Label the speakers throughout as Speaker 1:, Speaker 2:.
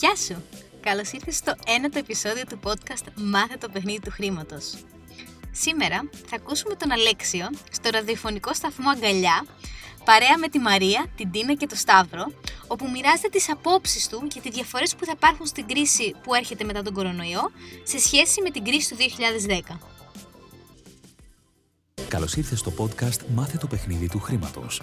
Speaker 1: Γεια σου! Καλώς ήρθες στο ένατο επεισόδιο του podcast Μάθε το παιχνίδι του χρήματος. Σήμερα θα ακούσουμε τον Αλέξιο στο ραδιοφωνικό σταθμό Αγκαλιά παρέα με τη Μαρία, την Τίνα και τον Σταύρο, όπου μοιράζεται τις απόψεις του για τις διαφορές που θα υπάρχουν στην κρίση που έρχεται μετά τον κορονοϊό σε σχέση με την κρίση του 2010.
Speaker 2: Καλώς ήρθες στο podcast «Μάθε το παιχνίδι του χρήματος».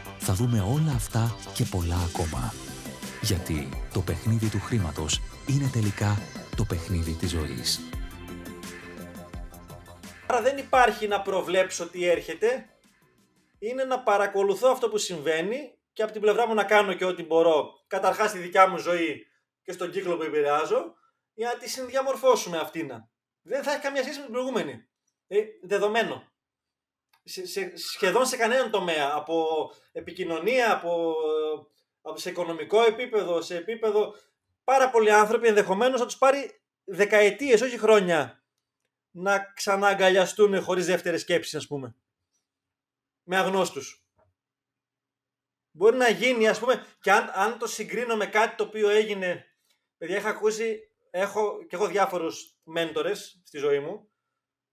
Speaker 2: θα δούμε όλα αυτά και πολλά ακόμα. Γιατί το παιχνίδι του χρήματος είναι τελικά το παιχνίδι της ζωής.
Speaker 3: Άρα δεν υπάρχει να προβλέψω τι έρχεται. Είναι να παρακολουθώ αυτό που συμβαίνει και από την πλευρά μου να κάνω και ό,τι μπορώ. Καταρχάς στη δικιά μου ζωή και στον κύκλο που επηρεάζω για να τη συνδιαμορφώσουμε αυτήν. Δεν θα έχει καμία σχέση με την προηγούμενη. Ε, δεδομένο. Σε, σε, σχεδόν σε κανέναν τομέα. Από επικοινωνία, από, από σε οικονομικό επίπεδο, σε επίπεδο. Πάρα πολλοί άνθρωποι ενδεχομένως θα τους πάρει δεκαετίες, όχι χρόνια, να ξανααγκαλιαστούν χωρίς δεύτερη σκέψη, ας πούμε. Με αγνώστους. Μπορεί να γίνει, ας πούμε, και αν, αν το συγκρίνω με κάτι το οποίο έγινε, παιδιά, είχα ακούσει, έχω και έχω διάφορους μέντορες στη ζωή μου,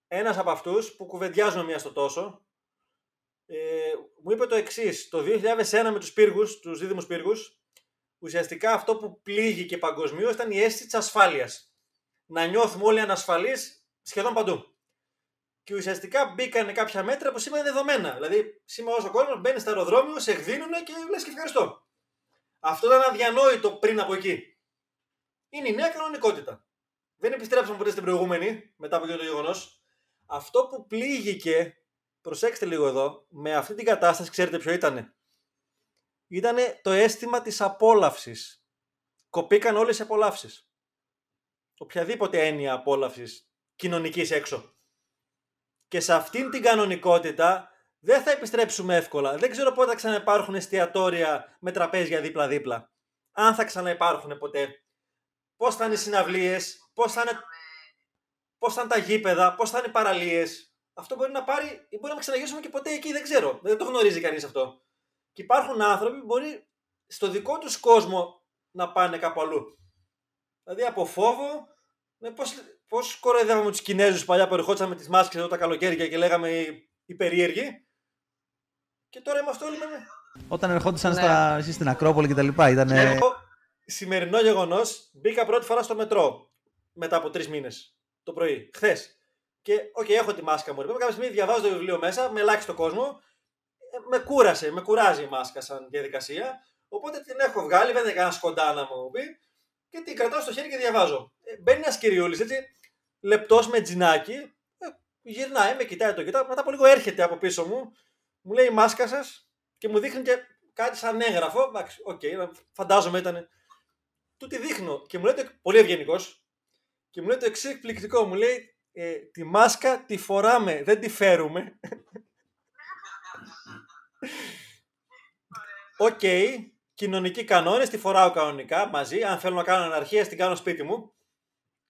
Speaker 3: ένας από αυτούς που κουβεντιάζουν μία στο τόσο, ε, μου είπε το εξής. Το 2001 με τους πύργους, τους δίδυμους πύργους, ουσιαστικά αυτό που πλήγηκε παγκοσμίως ήταν η αίσθηση της ασφάλειας. Να νιώθουμε όλοι ανασφαλείς σχεδόν παντού. Και ουσιαστικά μπήκαν κάποια μέτρα που σήμερα είναι δεδομένα. Δηλαδή, σήμερα όσο κόσμος μπαίνει στο αεροδρόμιο, σε εκδίνουν και λες και ευχαριστώ. Αυτό ήταν αδιανόητο πριν από εκεί. Είναι η νέα κανονικότητα. Δεν επιστρέψαμε ποτέ στην προηγούμενη, μετά από το γεγονός. Αυτό που πλήγηκε, προσέξτε λίγο εδώ, με αυτή την κατάσταση, ξέρετε ποιο ήταν. Ήταν το αίσθημα της απόλαυσης. Κοπήκαν όλες οι απολαύσεις. Οποιαδήποτε έννοια απόλαυσης κοινωνικής έξω. Και σε αυτήν την κανονικότητα δεν θα επιστρέψουμε εύκολα. Δεν ξέρω πότε θα ξαναυπάρχουν εστιατόρια με τραπέζια δίπλα-δίπλα. Αν θα ξαναυπάρχουν ποτέ. Πώς θα είναι οι συναυλίες, πώς θα είναι, πώς θα είναι τα γήπεδα, πώς θα είναι οι παραλίες. Αυτό μπορεί να πάρει ή μπορεί να ξαναγυρίσουμε και ποτέ εκεί, δεν ξέρω. Δεν το γνωρίζει κανείς αυτό. Και υπάρχουν άνθρωποι που μπορεί στο δικό τους κόσμο να πάνε κάπου αλλού. Δηλαδή από φόβο, ναι, πώς, Πώς κοροϊδεύαμε τους Κινέζους παλιά που ερχόντουσαν με τις μάσκες εδώ τα καλοκαίρια και λέγαμε οι περίεργοι. Και τώρα είμαστε όλοι με.
Speaker 4: Όταν ερχόντουσαν ναι. στα, στην Ακρόπολη κτλ. Ήταν...
Speaker 3: Εγώ, σημερινό γεγονός, μπήκα πρώτη φορά στο μετρό μετά από τρεις μήνες το πρωί, χθες. Και, OK, okay, έχω τη μάσκα μου. Κάποια στιγμή διαβάζω το βιβλίο μέσα με ελάχιστο κόσμο. Ε, με κούρασε, με κουράζει η μάσκα σαν διαδικασία. Οπότε την έχω βγάλει, δεν είναι κανάς κοντά να μου πει. Και την κρατάω στο χέρι και διαβάζω. Ε, μπαίνει ένας κυριούλης έτσι, λεπτός με τζινάκι, ε, γυρνάει, με κοιτάει τον κοιτάω, μετά από λίγο έρχεται από πίσω μου, μου λέει η μάσκα σας και μου δείχνει και κάτι σαν έγγραφο. Εντάξει, OK, okay, φαντάζομαι ήταν. Του τη δείχνω και μου λέει το, πολύ ευγενικός και μου λέει το εξής εκπληκτικό. Μου λέει ε, τη μάσκα τη φοράμε, δεν τη φέρουμε. OK, okay, κοινωνικοί κανόνες, τη φοράω κανονικά μαζί. Αν θέλω να κάνω αναρχία, την κάνω σπίτι μου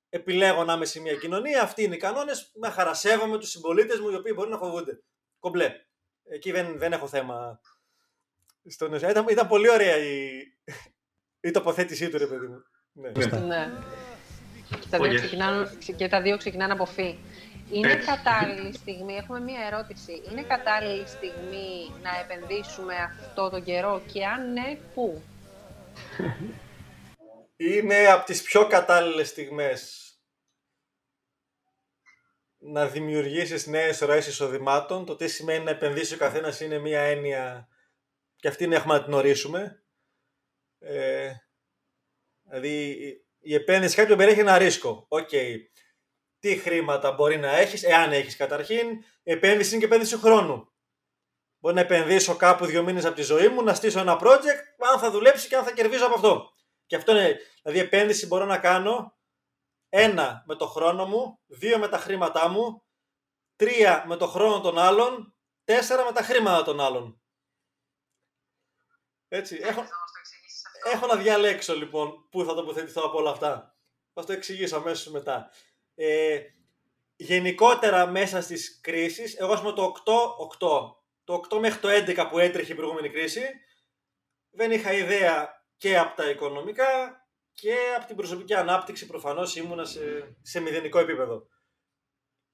Speaker 3: επιλέγω να είμαι σε μια κοινωνία, αυτοί είναι οι κανόνες. Με χαρασέβομαι τους συμπολίτες μου οι οποίοι μπορεί να φοβούνται. Κομπλέ. Εκεί δεν, δεν έχω θέμα. Στον... Ήταν, ήταν πολύ ωραία η, η τοποθέτησή του, ρε παιδί μου.
Speaker 5: Ναι. ναι. Και, τα δύο ξεκινάνε, και τα δύο ξεκινάνε από φύ. Είναι κατάλληλη στιγμή, έχουμε μία ερώτηση. Είναι κατάλληλη στιγμή να επενδύσουμε αυτό τον καιρό και αν ναι, πού;
Speaker 3: είναι από τις πιο κατάλληλες στιγμές να δημιουργήσεις νέες ροές εισοδημάτων. Το τι σημαίνει να επενδύσει ο καθένας είναι μία έννοια και αυτή είναι έχουμε να την ορίσουμε. Ε, δηλαδή η επένδυση κάτι περιέχει ένα ρίσκο. OK. Okay. Τι χρήματα μπορεί να έχεις, εάν έχεις καταρχήν. Η επένδυση είναι και επένδυση χρόνου. Μπορεί να επενδύσω κάπου δύο μήνες από τη ζωή μου, να στήσω ένα project, αν θα δουλέψει και αν θα κερδίσω από αυτό. Και αυτό είναι, δηλαδή επένδυση μπορώ να κάνω Ένα με το χρόνο μου, δύο με τα χρήματά μου, τρία με το χρόνο των άλλων, τέσσερα με τα χρήματα των άλλων. Έτσι, έχω, έχω να διαλέξω λοιπόν πού θα τοποθετηθώ από όλα αυτά. Θα το εξηγήσω αμέσως μετά. Ε, γενικότερα μέσα στις κρίσεις, εγώ είμαι το 8-8. Το 8 μέχρι το 11 που έτρεχε η προηγούμενη κρίση, δεν είχα ιδέα και από τα οικονομικά και από την προσωπική ανάπτυξη προφανώς ήμουνα σε, σε μηδενικό επίπεδο.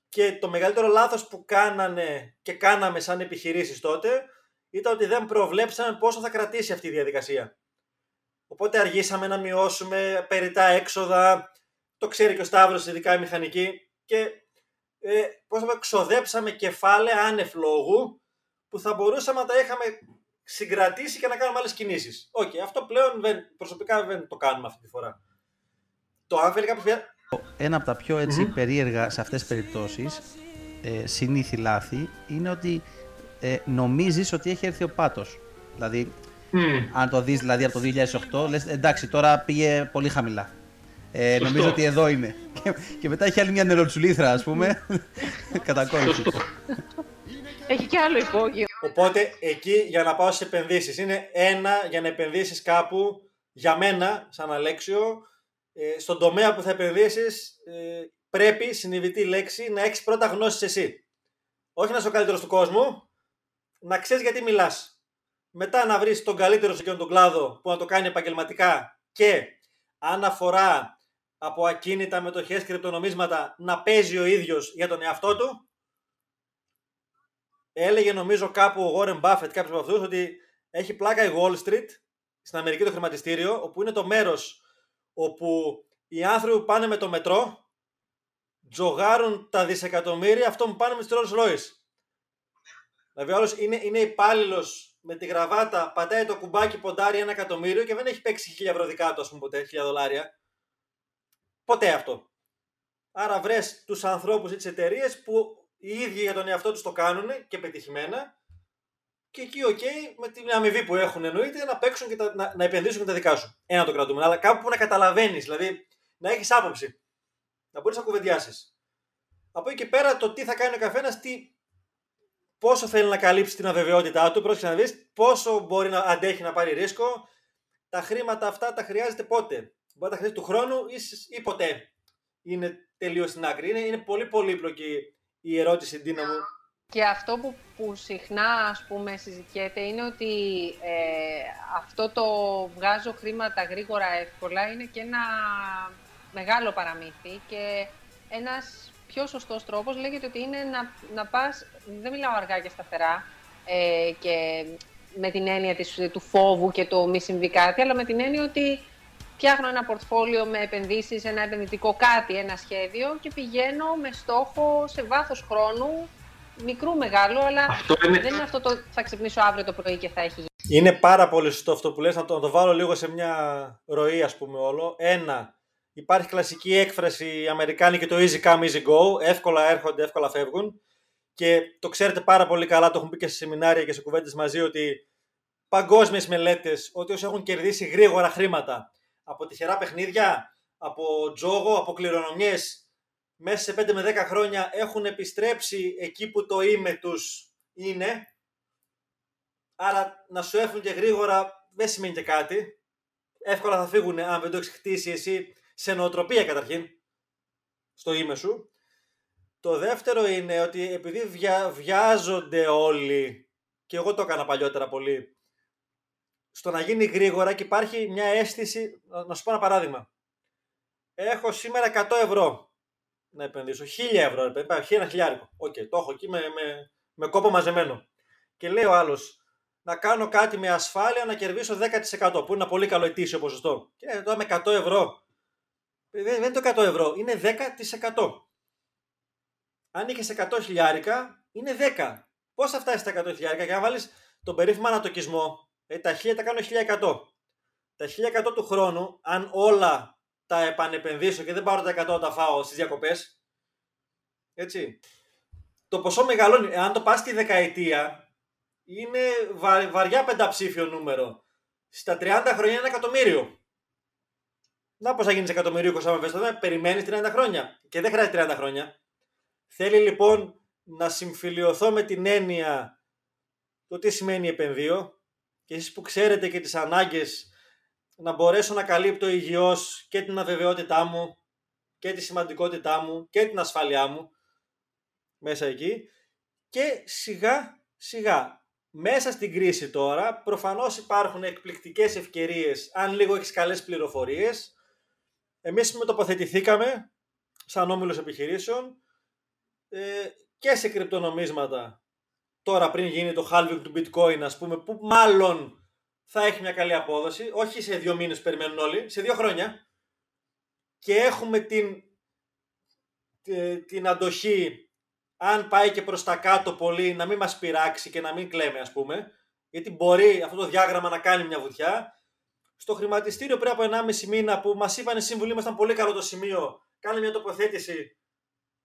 Speaker 3: Και το μεγαλύτερο λάθος που κάνανε και κάναμε σαν επιχειρήσεις τότε ήταν ότι δεν προβλέψαμε πόσο θα κρατήσει αυτή η διαδικασία. Οπότε αργήσαμε να μειώσουμε περιτά έξοδα, το ξέρει και ο Σταύρος, ειδικά η μηχανική, και ε, πώς θα ξοδέψαμε κεφάλαια άνευ λόγου που θα μπορούσαμε να τα είχαμε συγκρατήσει και να κάνουμε άλλες κινήσεις. OK, okay, αυτό πλέον δεν, προσωπικά δεν το κάνουμε αυτή τη φορά. Το αν θέλει κάποιος...
Speaker 4: Ένα από τα πιο έτσι, περίεργα σε αυτές τις περιπτώσεις, ε, συνήθη λάθη, είναι ότι ε, νομίζεις ότι έχει έρθει ο πάτος. Δηλαδή, αν το δεις δηλαδή από το 2008, λες εντάξει τώρα πήγε πολύ χαμηλά. Ε, νομίζω ότι εδώ είναι. Και, και μετά έχει άλλη μια νεροτσουλήθρα, ας πούμε, κατακόρυψη.
Speaker 5: Έχει και άλλο υπόγειο.
Speaker 3: Οπότε εκεί για να πάω στι επενδύσεις. Είναι ένα για να επενδύσεις κάπου για μένα, σαν Αλέξιο, ε, στον τομέα που θα επενδύσεις, ε, πρέπει, συνειδητή λέξη, να έχεις πρώτα γνώσεις εσύ. Όχι να είσαι ο καλύτερος του κόσμου, να ξέρεις γιατί μιλάς. Μετά να βρεις τον καλύτερο σε εκείνον τον κλάδο που να το κάνει επαγγελματικά και αν αφορά από ακίνητα, μετοχές, κρυπτονομίσματα να παίζει ο ίδιος για τον εαυτό του Έλεγε νομίζω κάπου ο Warren Buffett, κάποιος από αυτούς, ότι έχει πλάκα η Wall Street στην Αμερική το χρηματιστήριο, όπου είναι το μέρος όπου οι άνθρωποι που πάνε με το μετρό τζογάρουν τα δισεκατομμύρια αυτό που πάνε με τις Rolls Royce. Δηλαδή, ο είναι, είναι υπάλληλος με τη γραβάτα, πατάει το κουμπάκι, ποντάρει ένα εκατομμύριο και δεν έχει παίξει χίλια ευρώ δικά του, ας πούμε, ποτέ, χίλια δολάρια. Ποτέ αυτό. Άρα βρες τους ανθρώπους ή τις εταιρείες που οι ίδιοι για τον εαυτό τους το κάνουν και πετυχημένα. Και εκεί, OK, okay, με την αμοιβή που έχουν εννοείται, να παίξουν και τα, να, να επενδύσουν και τα δικά σου. Ένα το κρατούμε. Αλλά κάπου που να καταλαβαίνεις, δηλαδή να έχεις άποψη. Να μπορείς να κουβεντιάσεις. Από εκεί και πέρα το τι θα κάνει ο καθένας, τι, πόσο θέλει να καλύψει την αβεβαιότητά του, πρόσεχε να δεις, πόσο μπορεί να αντέχει να πάρει ρίσκο. Τα χρήματα αυτά τα χρειάζεται πότε; Μπορεί να τα χρειάζεται του χρόνου ή, ή ποτέ. Είναι τελείως στην άκρη. Είναι, είναι πολύ πολύπλοκη η ερώτηση, Ντίνα μου.
Speaker 5: Και αυτό που, που συχνά ας πούμε συζητιέται είναι ότι ε, αυτό το βγάζω χρήματα γρήγορα εύκολα είναι και ένα μεγάλο παραμύθι και ένας πιο σωστός τρόπος λέγεται ότι είναι να, να πας, δεν μιλάω αργά και σταθερά ε, και με την έννοια της, του φόβου και το μη συμβεί κάτι, αλλά με την έννοια ότι φτιάχνω ένα πορτφόλιο με επενδύσεις, ένα επενδυτικό κάτι, ένα σχέδιο και πηγαίνω με στόχο σε βάθος χρόνου, μικρού μεγάλου, αλλά είναι... δεν είναι αυτό το θα ξυπνήσω αύριο το πρωί και θα έχει γίνει.
Speaker 3: Είναι πάρα πολύ σωστό αυτό που λες, να το, να το βάλω λίγο σε μια ροή ας πούμε όλο. Ένα, υπάρχει κλασική έκφραση αμερικάνικη το easy come, easy go, εύκολα έρχονται, εύκολα φεύγουν. Και το ξέρετε πάρα πολύ καλά, το έχουν πει και σε σεμινάρια και σε κουβέντες μαζί, ότι παγκόσμιες μελέτες, ότι όσοι έχουν κερδίσει γρήγορα χρήματα από τυχερά παιχνίδια, από τζόγο, από κληρονομιές, μέσα σε 5 με 10 χρόνια έχουν επιστρέψει εκεί που το είμαι τους είναι. Άρα να σου έρθουν και γρήγορα δεν σημαίνει και κάτι. Εύκολα θα φύγουν αν δεν το έχεις χτίσει εσύ σε νοοτροπία καταρχήν, στο είμαι σου. Το δεύτερο είναι ότι επειδή βια, βιάζονται όλοι, και εγώ το έκανα παλιότερα πολύ, στο να γίνει γρήγορα και υπάρχει μια αίσθηση, να σου πω ένα παράδειγμα. Έχω σήμερα 100 ευρώ να επενδύσω, 1000 ευρώ, υπάρχει ένα χιλιάρικο. OK, okay, το έχω εκεί με, με, με κόπο μαζεμένο. Και λέει ο άλλος, να κάνω κάτι με ασφάλεια να κερδίσω 10% που είναι ένα πολύ καλό ετήσιο ποσοστό. Και λέει, τώρα με 100 ευρώ. Δεν είναι το 100 ευρώ, είναι 10%. Αν είχες 100 χιλιάρικα, είναι 10. Πώς θα φτάσεις στα 100 χιλιάρικα, και αν βάλεις τον περίφημο ανατοκισμό, ε, τα 1000 τα κάνω 1100. Τα 1100 του χρόνου, αν όλα τα επανεπενδύσω και δεν πάρω τα 100 τα φάω στις διακοπές, έτσι, το ποσό μεγαλώνει. Αν το πας στη δεκαετία, είναι βα, βαριά πενταψήφιο νούμερο. Στα 30 χρόνια είναι ένα εκατομμύριο. Να πώ θα γίνεις εκατομμυρίου άμα βες περιμένεις 30 χρόνια. Και δεν χρειάζεται 30 χρόνια. Θέλει λοιπόν να συμφιλειωθώ με την έννοια το τι σημαίνει επενδύω και εσείς που ξέρετε και τις ανάγκες να μπορέσω να καλύπτω υγιώς και την αβεβαιότητά μου και τη σημαντικότητά μου και την ασφάλειά μου μέσα εκεί και σιγά σιγά μέσα στην κρίση τώρα προφανώς υπάρχουν εκπληκτικές ευκαιρίες αν λίγο έχεις καλές πληροφορίες εμείς με τοποθετηθήκαμε σαν όμιλος επιχειρήσεων ε, και σε κρυπτονομίσματα τώρα πριν γίνει το halving του bitcoin ας πούμε που μάλλον θα έχει μια καλή απόδοση όχι σε δύο μήνες περιμένουν όλοι, σε δύο χρόνια. Και έχουμε την, την αντοχή αν πάει και προς τα κάτω πολύ να μην μας πειράξει και να μην κλαίμε ας πούμε γιατί μπορεί αυτό το διάγραμμα να κάνει μια βουτιά στο χρηματιστήριο πριν από 1,5 μήνα που μας είπαν οι σύμβουλοι ήταν πολύ καλό το σημείο κάνε μια τοποθέτηση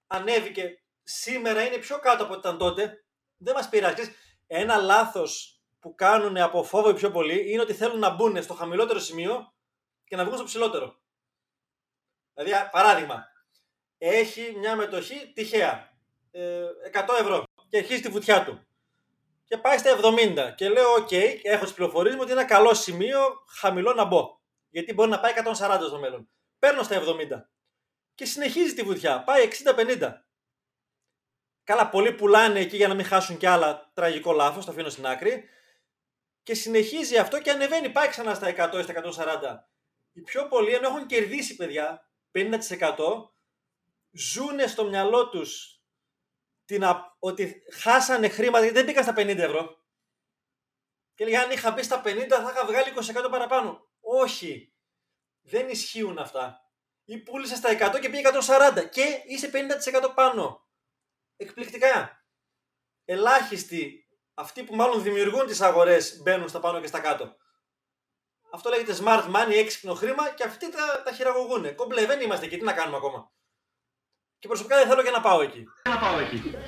Speaker 3: ανέβηκε. Σήμερα είναι πιο κάτω από ό,τι ήταν τότε. Δεν μας πειράζει. Ένα λάθος που κάνουν από φόβο πιο πολύ είναι ότι θέλουν να μπουν στο χαμηλότερο σημείο και να βγουν στο ψηλότερο. Δηλαδή παράδειγμα έχει μια μετοχή τυχαία 100 ε, ευρώ και αρχίζει τη βουτιά του. Και πάει στα 70 και λέω: OK, έχω τις πληροφορίες μου ότι είναι ένα καλό σημείο χαμηλό να μπω. Γιατί μπορεί να πάει 140 στο μέλλον. Παίρνω στα 70 και συνεχίζει τη βουτιά. Πάει 60-50. Καλά, πολλοί πουλάνε εκεί για να μην χάσουν κι άλλα. Τραγικό λάθος, το αφήνω στην άκρη. Και συνεχίζει αυτό και ανεβαίνει, πάει ξανά στα 100 στα 140. Οι πιο πολλοί, ενώ έχουν κερδίσει παιδιά 50%, ζούνε στο μυαλό τους την, ότι χάσανε χρήματα γιατί δεν μπήκαν στα 50 ευρώ. Και λέει, αν είχα μπει στα 50 θα είχα βγάλει 20% παραπάνω. Όχι. Δεν ισχύουν αυτά. Ή πούλησε στα 100 και πήγε 140 και είσαι 50% πάνω. Εκπληκτικά. Ελάχιστοι αυτοί που μάλλον δημιουργούν τις αγορές μπαίνουν στα πάνω και στα κάτω. Αυτό λέγεται smart money, έξυπνο χρήμα και αυτοί τα, τα χειραγωγούν. Κομπλέ, δεν είμαστε εκεί, τι να κάνουμε ακόμα; Και προσωπικά δεν θέλω και να πάω εκεί.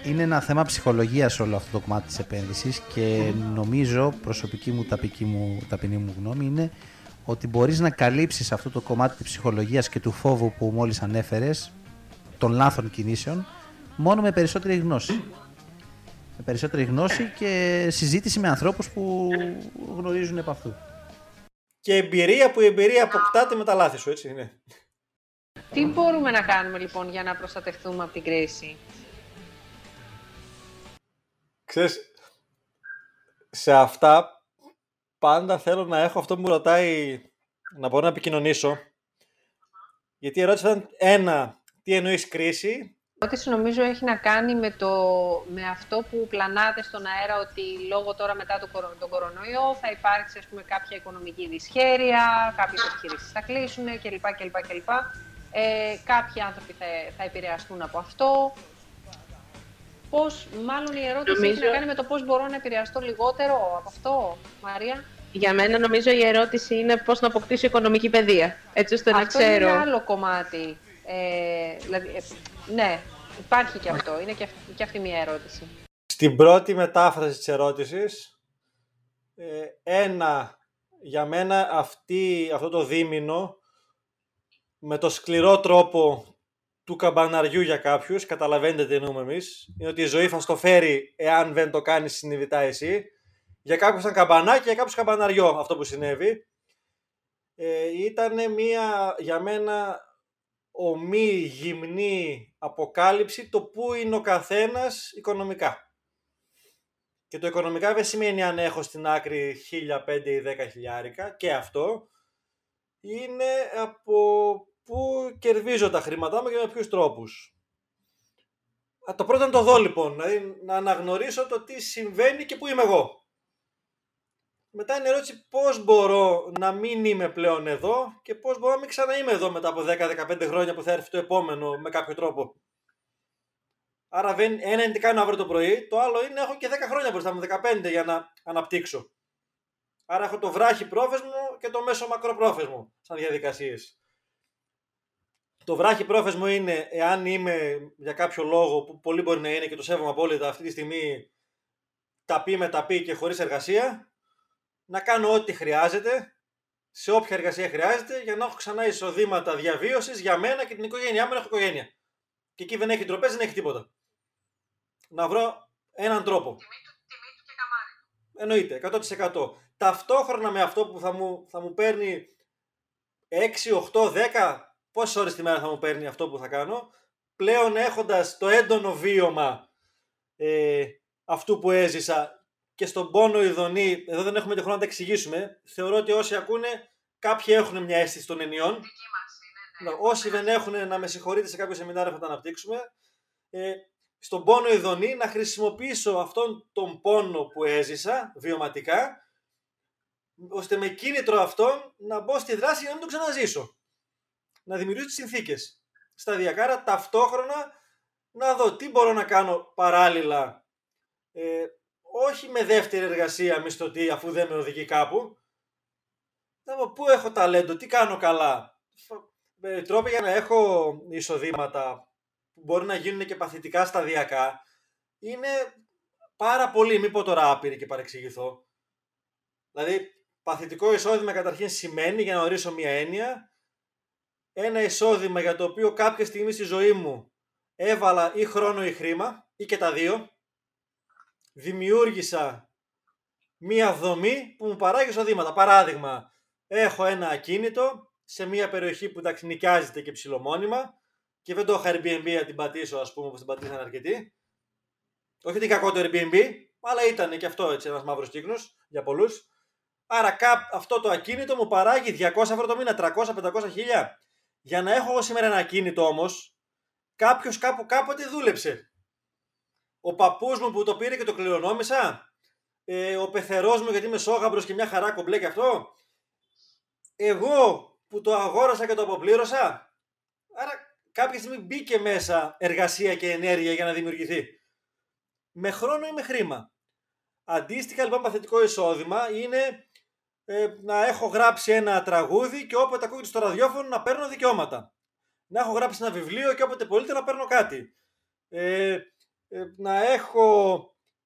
Speaker 4: Είναι ένα θέμα ψυχολογίας όλο αυτό το κομμάτι της επένδυσης και νομίζω, προσωπική μου, ταπική μου, ταπεινή μου γνώμη, είναι ότι μπορείς να καλύψεις αυτό το κομμάτι της ψυχολογίας και του φόβου που μόλις ανέφερες, των λάθων κινήσεων, μόνο με περισσότερη γνώση. Με περισσότερη γνώση και συζήτηση με ανθρώπους που γνωρίζουν επ' αυτού.
Speaker 3: Και εμπειρία που η εμπειρία αποκτάται με τα λάθη σου, έτσι είναι.
Speaker 5: Τι μπορούμε να κάνουμε λοιπόν για να προστατευτούμε από την κρίση;
Speaker 3: Ξέρεις, σε αυτά πάντα θέλω να έχω αυτό που μου ρωτάει να μπορώ να επικοινωνήσω. Γιατί η ερώτηση ήταν ένα, τι εννοείς κρίση;
Speaker 5: Η ερώτηση νομίζω έχει να κάνει με, το, με αυτό που πλανάται στον αέρα ότι λόγω τώρα μετά το, τον κορονοϊό θα υπάρξει ας πούμε, κάποια οικονομική δυσχέρεια, κάποιες επιχειρήσεις θα κλείσουν κλπ. κλπ, κλπ. Ε, κάποιοι άνθρωποι θα, θα επηρεαστούν από αυτό. Πώς, μάλλον η ερώτηση νομίζω... έχει να κάνει με το πώς μπορώ να επηρεαστώ λιγότερο από αυτό, Μαρία;
Speaker 1: Για μένα νομίζω η ερώτηση είναι πώς να αποκτήσω οικονομική παιδεία, έτσι ώστε
Speaker 5: να
Speaker 1: ξέρω...
Speaker 5: Αυτό είναι άλλο κομμάτι. Ε, δηλαδή, ε, ναι, υπάρχει και αυτό. Είναι και αυτή, και αυτή μια ερώτηση.
Speaker 3: Στην πρώτη μετάφραση της ερώτησης, ε, ένα, για μένα αυτή, αυτό το δίμηνο με το σκληρό τρόπο του καμπαναριού για κάποιους, καταλαβαίνετε τι εννοούμε εμείς, είναι ότι η ζωή θα στο φέρει εάν δεν το κάνεις συνειδητά εσύ. Για κάποιους ήταν καμπανάκι, για κάποιους καμπαναριό αυτό που συνέβη. Ε, ήταν μια, για μένα, ομή γυμνή αποκάλυψη το πού είναι ο καθένας οικονομικά. Και το οικονομικά δεν σημαίνει αν έχω στην άκρη 1000, ή 10 χιλιάρικα και αυτό είναι από που κερδίζω τα χρήματά μου και με ποιους τρόπους. Το πρώτο είναι το δω λοιπόν, δηλαδή να αναγνωρίσω το τι συμβαίνει και πού είμαι εγώ. Μετά είναι η ερώτηση πώς μπορώ να μην είμαι πλέον εδώ και πώς μπορώ να μην ξαναείμαι εδώ μετά από 10-15 χρόνια που θα έρθει το επόμενο με κάποιο τρόπο. Άρα ένα είναι τι κάνω αύριο το πρωί, το άλλο είναι έχω και 10 χρόνια μπροστά μου, 15 για να αναπτύξω. Άρα έχω το βράχη πρόθεσμο και το μέσο μακροπρόθεσμο σαν διαδικασίες. Το βράχη πρόθεσμο είναι, εάν είμαι για κάποιο λόγο που πολύ μπορεί να είναι και το σέβομαι απόλυτα αυτή τη στιγμή τα πει με τα πει και χωρίς εργασία, να κάνω ό,τι χρειάζεται σε όποια εργασία χρειάζεται για να έχω ξανά εισοδήματα διαβίωσης για μένα και την οικογένειά μου. Έχω οικογένεια. Και εκεί δεν έχει τροπέ, δεν έχει τίποτα. Να βρω έναν τρόπο. Τιμή
Speaker 5: του, τιμή του και
Speaker 3: καμάρι. Εννοείται, 100%. Ταυτόχρονα με αυτό που θα μου, θα μου παίρνει 6, 8, 10, πόσες ώρες τη μέρα θα μου παίρνει αυτό που θα κάνω, πλέον έχοντας το έντονο βίωμα ε, αυτού που έζησα και στον πόνο ειδονή, εδώ δεν έχουμε το χρόνο να τα εξηγήσουμε, θεωρώ ότι όσοι ακούνε, κάποιοι έχουν μια αίσθηση των ενιών.
Speaker 5: Ναι, ναι.
Speaker 3: Όσοι δεν έχουν, να με συγχωρείτε σε κάποιο σεμινάριο θα τα αναπτύξουμε. Ε, στον πόνο ειδονή να χρησιμοποιήσω αυτόν τον πόνο που έζησα βιωματικά, ώστε με κίνητρο αυτόν να μπω στη δράση για να μην το ξαναζήσω. Να δημιουργήσω τις συνθήκες. Σταδιακάρα, ταυτόχρονα, να δω τι μπορώ να κάνω παράλληλα ε, όχι με δεύτερη εργασία μισθωτή αφού δεν με οδηγεί κάπου. Να δω πού έχω ταλέντο, τι κάνω καλά. Με τρόπο για να έχω εισοδήματα που μπορεί να γίνουν και παθητικά σταδιακά είναι πάρα πολύ, μη πω τώρα άπειρη και παρεξηγηθώ. Δηλαδή, παθητικό εισόδημα καταρχήν σημαίνει, για να ορίσω μία έννοια, ένα εισόδημα για το οποίο κάποια στιγμή στη ζωή μου έβαλα ή χρόνο ή χρήμα, ή και τα δύο, δημιούργησα μία δομή που μου παράγει εισοδήματα. Παράδειγμα, έχω ένα ακίνητο σε μία περιοχή που τα νοικιάζεται και ψηλομόνιμα και δεν το έχω Airbnb να την πατήσω, ας πούμε, όπως την πατήσαν αρκετοί. Όχι ότι κακό το Airbnb, αλλά ήταν και αυτό έτσι ένας μαύρος κύκνος για πολλούς. Άρα αυτό το ακίνητο μου παράγει 200 ευρώ το μήνα, 300-500 χιλιά. Για να έχω εγώ σήμερα ένα ακίνητο όμως, κάποιος κάπου κάποτε δούλεψε ο παππούς μου που το πήρε και το κληρονόμησα, ε, ο πεθερός μου γιατί είμαι σόγαμπρος και μια χαρά κομπλέ και αυτό, εγώ που το αγόρασα και το αποπλήρωσα, άρα κάποια στιγμή μπήκε μέσα εργασία και ενέργεια για να δημιουργηθεί. Με χρόνο ή με χρήμα. Αντίστοιχα λοιπόν παθητικό εισόδημα είναι ε, να έχω γράψει ένα τραγούδι και όποτε ακούγεται στο ραδιόφωνο να παίρνω δικαιώματα. Να έχω γράψει ένα βιβλίο και όποτε πωλείται να παίρνω κάτι. Ε, ε, να έχω,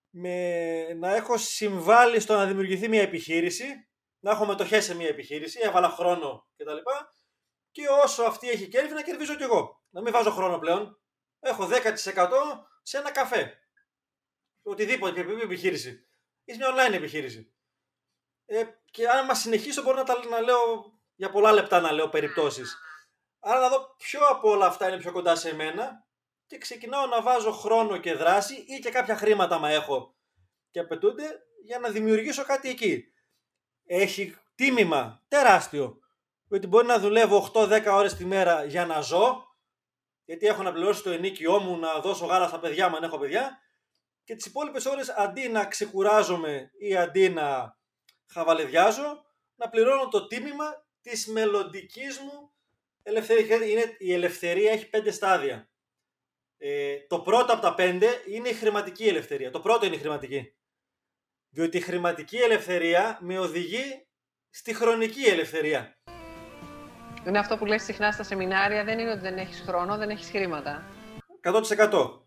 Speaker 3: με, να έχω συμβάλει στο να δημιουργηθεί μια επιχείρηση, να έχω μετοχές σε μια επιχείρηση, έβαλα χρόνο κτλ. Και όσο αυτή έχει κέρδη να κερδίζω κι εγώ. Να μην βάζω χρόνο πλέον. Έχω 10% σε ένα καφέ. Οτιδήποτε επιχείρηση. Είσαι μια online επιχείρηση. Ε, και αν συνεχίσω μπορώ να, τα, να λέω για πολλά λεπτά να λέω περιπτώσεις. Άρα να δω ποιο από όλα αυτά είναι πιο κοντά σε εμένα και ξεκινάω να βάζω χρόνο και δράση ή και κάποια χρήματα μα έχω και απαιτούνται για να δημιουργήσω κάτι εκεί. Έχει τίμημα τεράστιο. ότι μπορεί να δουλεύω 8-10 ώρες τη μέρα για να ζω, γιατί έχω να πληρώσω το ενίκιό μου, να δώσω γάλα στα παιδιά μου αν έχω παιδιά, και τις υπόλοιπες ώρες αντί να ξεκουράζομαι ή αντί να χαβαλεδιάζω, να πληρώνω το τίμημα της μελλοντικής μου ελευθερία. Είναι, η ελευθερία έχει πέντε στάδια. Ε, το πρώτο από τα πέντε είναι η χρηματική ελευθερία. Το πρώτο είναι η χρηματική. Διότι η χρηματική ελευθερία με οδηγεί στη χρονική ελευθερία.
Speaker 5: Είναι αυτό που λες συχνά στα σεμινάρια, δεν είναι ότι δεν έχεις χρόνο, δεν έχεις χρήματα.
Speaker 3: 100%.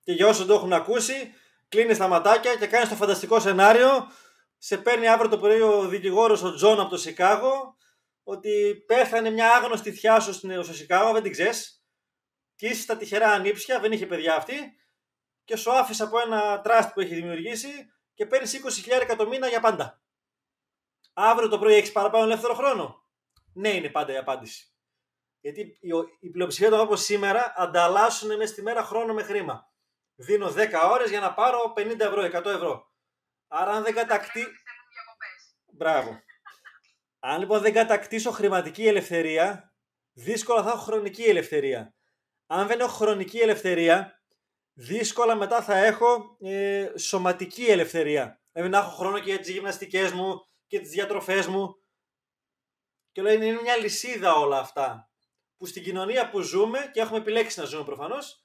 Speaker 3: Και για όσους το έχουν ακούσει, κλείνεις τα ματάκια και κάνεις το φανταστικό σενάριο. Σε παίρνει αύριο το πρωί ο δικηγόρος ο Τζον από το Σικάγο ότι πέθανε μια άγνωστη θειά σου στο Σικάγο, δεν την ξέρεις και είσαι στα τυχερά ανήψια, δεν είχε παιδιά αυτή και σου άφησε από ένα τραστ που έχει δημιουργήσει και παίρνεις 20.000 το μήνα για πάντα. Αύριο το πρωί έχεις παραπάνω ελεύθερο χρόνο. Ναι, είναι πάντα η απάντηση. Γιατί η πλειοψηφία των όπως σήμερα ανταλλάσσουν μέσα στη μέρα χρόνο με χρήμα. Δίνω 10 ώρες για να πάρω 50 ευρώ, 100 ευρώ. Άρα αν δεν κατακτήσω... Μπράβο. Αν λοιπόν δεν κατακτήσω χρηματική ελευθερία, δύσκολα θα έχω χρονική ελευθερία αν δεν έχω χρονική ελευθερία, δύσκολα μετά θα έχω ε, σωματική ελευθερία. Δηλαδή να έχω χρόνο και για τις γυμναστικές μου και τις διατροφές μου. Και λέω είναι μια αλυσίδα όλα αυτά. Που στην κοινωνία που ζούμε και έχουμε επιλέξει να ζούμε προφανώς,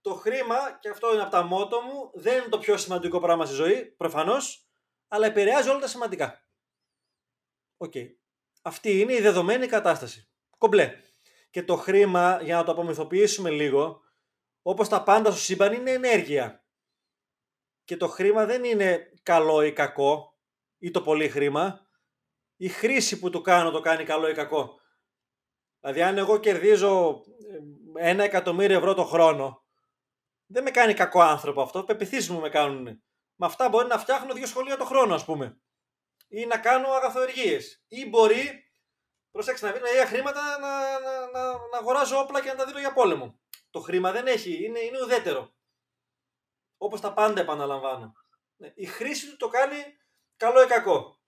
Speaker 3: το χρήμα, και αυτό είναι από τα μότο μου, δεν είναι το πιο σημαντικό πράγμα στη ζωή, προφανώς, αλλά επηρεάζει όλα τα σημαντικά. Οκ. Αυτή είναι η δεδομένη κατάσταση. Κομπλέ. Και το χρήμα, για να το απομυθοποιήσουμε λίγο, όπως τα πάντα στο σύμπαν, είναι ενέργεια. Και το χρήμα δεν είναι καλό ή κακό, ή το πολύ χρήμα. η χρήση που του κάνω το κάνει καλό ή κακό. Δηλαδή αν εγώ κερδίζω ε, ένα εκατομμύριο ευρώ το χρόνο, δεν με κάνει κακό άνθρωπο αυτό, πεπιθήσεις μου με κάνουν. Με αυτά μπορεί να φτιάχνω δύο σχολεία το χρόνο ας πούμε. Ή να κάνω αγαθοεργίες. Ή μπορεί, προσέξτε να βρει με χρήματα να, να, να, να αγοράζω όπλα και να τα δίνω για πόλεμο. Το χρήμα δεν έχει, είναι, είναι ουδέτερο. Όπως τα πάντα επαναλαμβάνω. Ναι, η χρήση του το κάνει καλό ή κακό.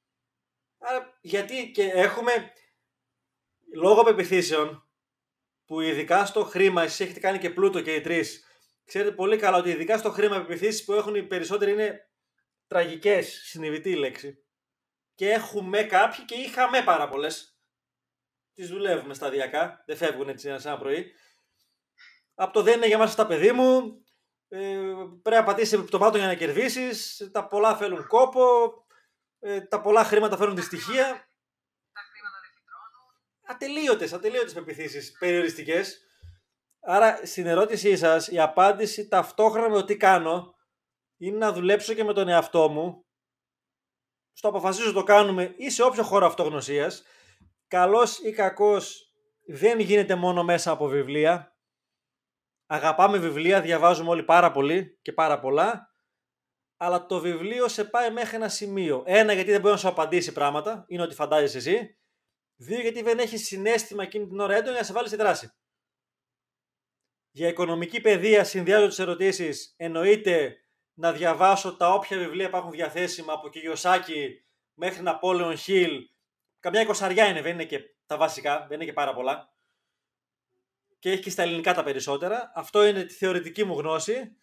Speaker 3: Άρα, γιατί και έχουμε λόγω πεπιθήσεων που ειδικά στο χρήμα, εσείς έχετε κάνει και πλούτο και οι τρεις, ξέρετε πολύ καλά ότι ειδικά στο χρήμα πεπιθήσεις που έχουν οι περισσότεροι είναι τραγικές, συνειδητή λέξη. Και έχουμε κάποιοι και είχαμε πάρα πολλές. Τις δουλεύουμε σταδιακά, δεν φεύγουν έτσι ένα, ένα πρωί. Από το δεν είναι για μας τα παιδί μου, ε, πρέπει να πατήσεις επιπτωμάτων για να κερδίσεις. Τα πολλά φέρουν κόπο. Ε, τα πολλά χρήματα φέρουν τη στοιχεία. Τα χρήματα δεν φυτρώνουν. Ατελείωτες, ατελείωτες πεπιθήσει περιοριστικές. Άρα στην ερώτησή σας, η απάντηση ταυτόχρονα με το τι κάνω είναι να δουλέψω και με τον εαυτό μου. Στο αποφασίζω το κάνουμε ή σε όποιο χώρο αυτογνωσίας. Καλός ή κακός δεν γίνεται μόνο μέσα από βιβλία αγαπάμε βιβλία, διαβάζουμε όλοι πάρα πολύ και πάρα πολλά, αλλά το βιβλίο σε πάει μέχρι ένα σημείο. Ένα, γιατί δεν μπορεί να σου απαντήσει πράγματα, είναι ότι φαντάζεσαι εσύ. Δύο, γιατί δεν έχεις συνέστημα εκείνη την ώρα έντονη να σε βάλεις στη δράση. Για οικονομική παιδεία συνδυάζω τις ερωτήσεις. Εννοείται να διαβάσω τα όποια βιβλία υπάρχουν διαθέσιμα από Κιγιοσάκη μέχρι Ναπόλεον Χιλ. Καμιά εικοσαριά είναι, δεν είναι και τα βασικά, δεν είναι και πάρα πολλά και έχει και στα ελληνικά τα περισσότερα. Αυτό είναι τη θεωρητική μου γνώση.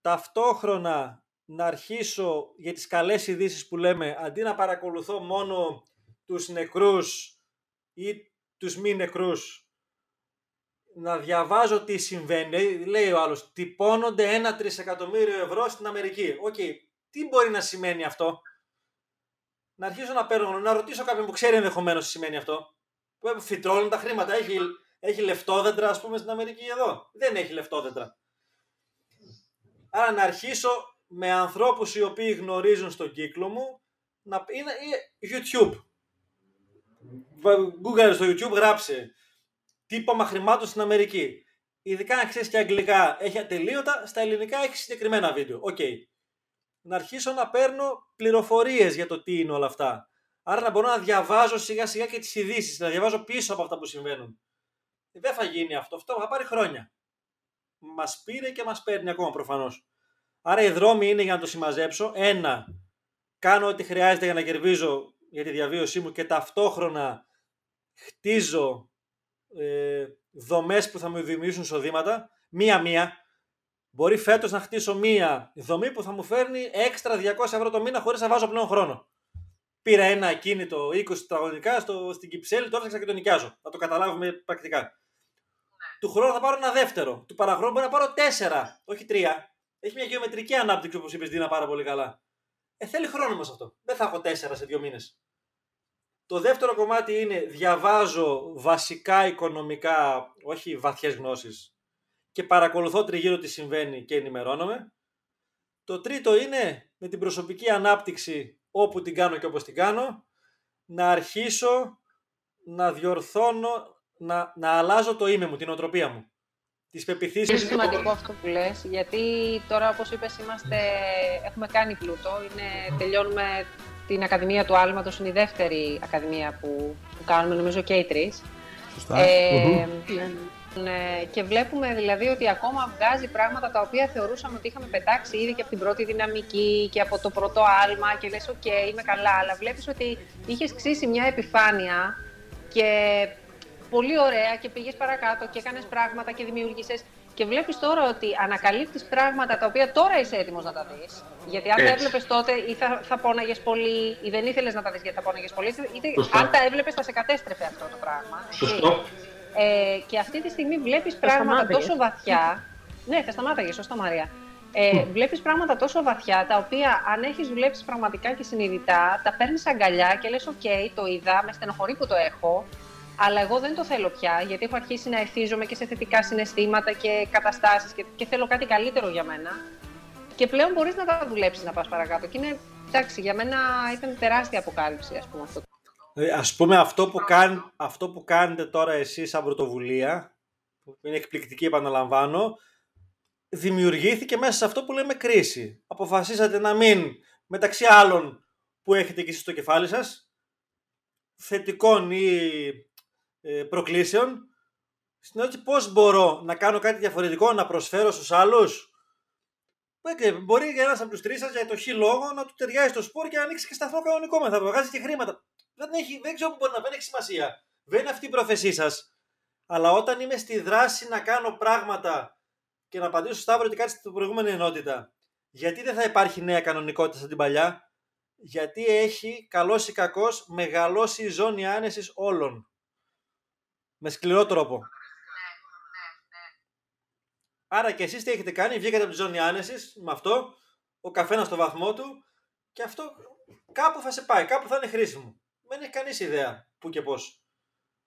Speaker 3: Ταυτόχρονα να αρχίσω για τις καλές ειδήσεις που λέμε, αντί να παρακολουθώ μόνο τους νεκρούς ή τους μη νεκρούς, να διαβάζω τι συμβαίνει. Λέει ο άλλος, τυπώνονται ένα τρισεκατομμύριο ευρώ στην Αμερική. Οκ, τι μπορεί να σημαίνει αυτό; Να αρχίσω να παίρνω, να ρωτήσω κάποιον που ξέρει ενδεχομένως τι σημαίνει αυτό. Που φυτρώνουν τα χρήματα, έχει έχει λεφτόδεντρα, ας πούμε, στην Αμερική εδώ. Δεν έχει λεφτόδεντρα. Άρα να αρχίσω με ανθρώπους οι οποίοι γνωρίζουν στον κύκλο μου να είναι YouTube. Google στο YouTube γράψε τύπωμα χρημάτων στην Αμερική. Ειδικά αν ξέρεις και αγγλικά έχει ατελείωτα, στα ελληνικά έχει συγκεκριμένα βίντεο. OK. Okay. Να αρχίσω να παίρνω πληροφορίες για το τι είναι όλα αυτά. Άρα να μπορώ να διαβάζω σιγά σιγά και τις ειδήσεις, να διαβάζω πίσω από αυτά που συμβαίνουν. Δεν θα γίνει αυτό. Αυτό θα πάρει χρόνια. Μας πήρε και μας παίρνει ακόμα προφανώς. Άρα οι δρόμοι είναι για να το συμμαζέψω. Ένα, κάνω ό,τι χρειάζεται για να κερδίζω για τη διαβίωσή μου και ταυτόχρονα χτίζω ε, δομές που θα μου δημιουργήσουν εισοδήματα, μία-μία. Μπορεί φέτος να χτίσω μία δομή που θα μου φέρνει έξτρα 200 ευρώ το μήνα χωρίς να βάζω πλέον χρόνο. Πήρα ένα ακίνητο 20 τετραγωνικά στο, στην Κυψέλη, το έφτιαξα και το νοικιάζω. Να το καταλάβουμε πρακτικά. Του χρόνου θα πάρω ένα δεύτερο. Του παραχρόνου μπορεί να πάρω τέσσερα, όχι τρία. Έχει μια γεωμετρική ανάπτυξη όπως είπες Δίνα πάρα πολύ καλά. Ε, θέλει χρόνο μας αυτό. Δεν θα έχω τέσσερα σε δύο μήνες. Το δεύτερο κομμάτι είναι διαβάζω βασικά οικονομικά, όχι βαθιές γνώσεις και παρακολουθώ τριγύρω τι συμβαίνει και ενημερώνομαι. Το τρίτο είναι με την προσωπική ανάπτυξη όπου την κάνω και όπως την κάνω να αρχίσω να διορθώνω να, να αλλάζω το είμαι μου, την νοοτροπία μου. Τις πεποιθήσεις.
Speaker 5: Είναι σημαντικό αυτό που λες, γιατί τώρα, όπως είπες, είμαστε, έχουμε κάνει πλούτο. Είναι, τελειώνουμε την Ακαδημία του Άλματος, είναι η δεύτερη Ακαδημία που, που κάνουμε, νομίζω και οι τρεις.
Speaker 4: Σωστά. Ε,
Speaker 5: ναι, και βλέπουμε δηλαδή ότι ακόμα βγάζει πράγματα τα οποία θεωρούσαμε ότι είχαμε πετάξει ήδη και από την πρώτη δυναμική και από το πρώτο άλμα και λες οκ, είμαι καλά, αλλά βλέπεις ότι είχες ξύσει μια επιφάνεια και πολύ ωραία και πήγες παρακάτω και έκανες πράγματα και δημιούργησες. Και βλέπεις τώρα ότι ανακαλύπτεις πράγματα τα οποία τώρα είσαι έτοιμος να τα δεις. Γιατί αν τα έβλεπες τότε ή θα, θα πόναγες πολύ, ή δεν ήθελες να τα δεις γιατί θα πόναγες πολύ, είτε αν τα έβλεπες θα σε κατέστρεφε αυτό το πράγμα.
Speaker 3: Σωστό.
Speaker 5: Ε, και αυτή τη στιγμή βλέπεις πράγματα τόσο βαθιά. Ναι, θα σταμάταγες, σωστά Μαρία. Ε, Βλέπεις πράγματα τόσο βαθιά, τα οποία αν έχεις δουλέψει πραγματικά και συνειδητά, τα παίρνεις αγκαλιά και λες: OK, το είδα, με στενοχωρεί που το έχω. Αλλά εγώ δεν το θέλω πια, γιατί έχω αρχίσει να ευθύζομαι και σε θετικά συναισθήματα και καταστάσεις και, και θέλω κάτι καλύτερο για μένα. Και πλέον μπορείς να τα δουλέψεις να πας παρακάτω. Και είναι, εντάξει, για μένα ήταν τεράστια αποκάλυψη, ας πούμε αυτό.
Speaker 3: Ε, ας πούμε αυτό που, κάν, αυτό που κάνετε τώρα εσείς σαν πρωτοβουλία, που είναι εκπληκτική επαναλαμβάνω, δημιουργήθηκε μέσα σε αυτό που λέμε κρίση. Αποφασίσατε να μην, μεταξύ άλλων που έχετε και εσείς στο κεφάλι σας, θετικών ή ε, προκλήσεων, στην ερώτηση πώς μπορώ να κάνω κάτι διαφορετικό, να προσφέρω στους άλλους. Μπορεί ένας από τους τρεις σας για το χ λόγο να του ταιριάζει το σπορ και να ανοίξει και σταθμό κανονικό μετά. Βγάζει και χρήματα. Δεν, έχει, δεν ξέρω που μπορεί να δεν έχει σημασία. Δεν είναι αυτή η πρόθεσή σας. Αλλά όταν είμαι στη δράση να κάνω πράγματα και να απαντήσω στο Σταύρο ότι κάτι στην προηγούμενη ενότητα, γιατί δεν θα υπάρχει νέα κανονικότητα σαν την παλιά, γιατί έχει καλός ή κακός μεγαλώσει η ζώνη άνεσης όλων. Με σκληρό τρόπο. Άρα και εσείς τι έχετε κάνει, βγήκατε από τη ζώνη άνεσης με αυτό, ο καθένας στο βαθμό του και αυτό κάπου θα σε πάει, κάπου θα είναι χρήσιμο. Δεν έχει κανείς ιδέα πού και πώς.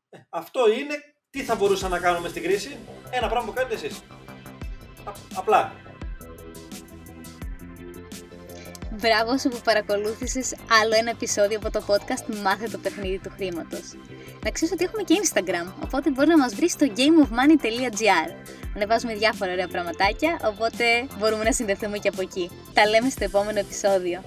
Speaker 3: Ε, αυτό είναι τι θα μπορούσα να κάνουμε στην κρίση, ένα πράγμα που κάνετε εσείς. απλά.
Speaker 1: Μπράβο σου που παρακολούθησες άλλο ένα επεισόδιο από το podcast Μάθε το παιχνίδι του χρήματος. Να ξέρεις ότι έχουμε και Instagram, οπότε μπορείς να μας βρεις στο gameofmoney.gr. Ανεβάζουμε διάφορα ωραία πραγματάκια, οπότε μπορούμε να συνδεθούμε και από εκεί. Τα λέμε στο επόμενο επεισόδιο.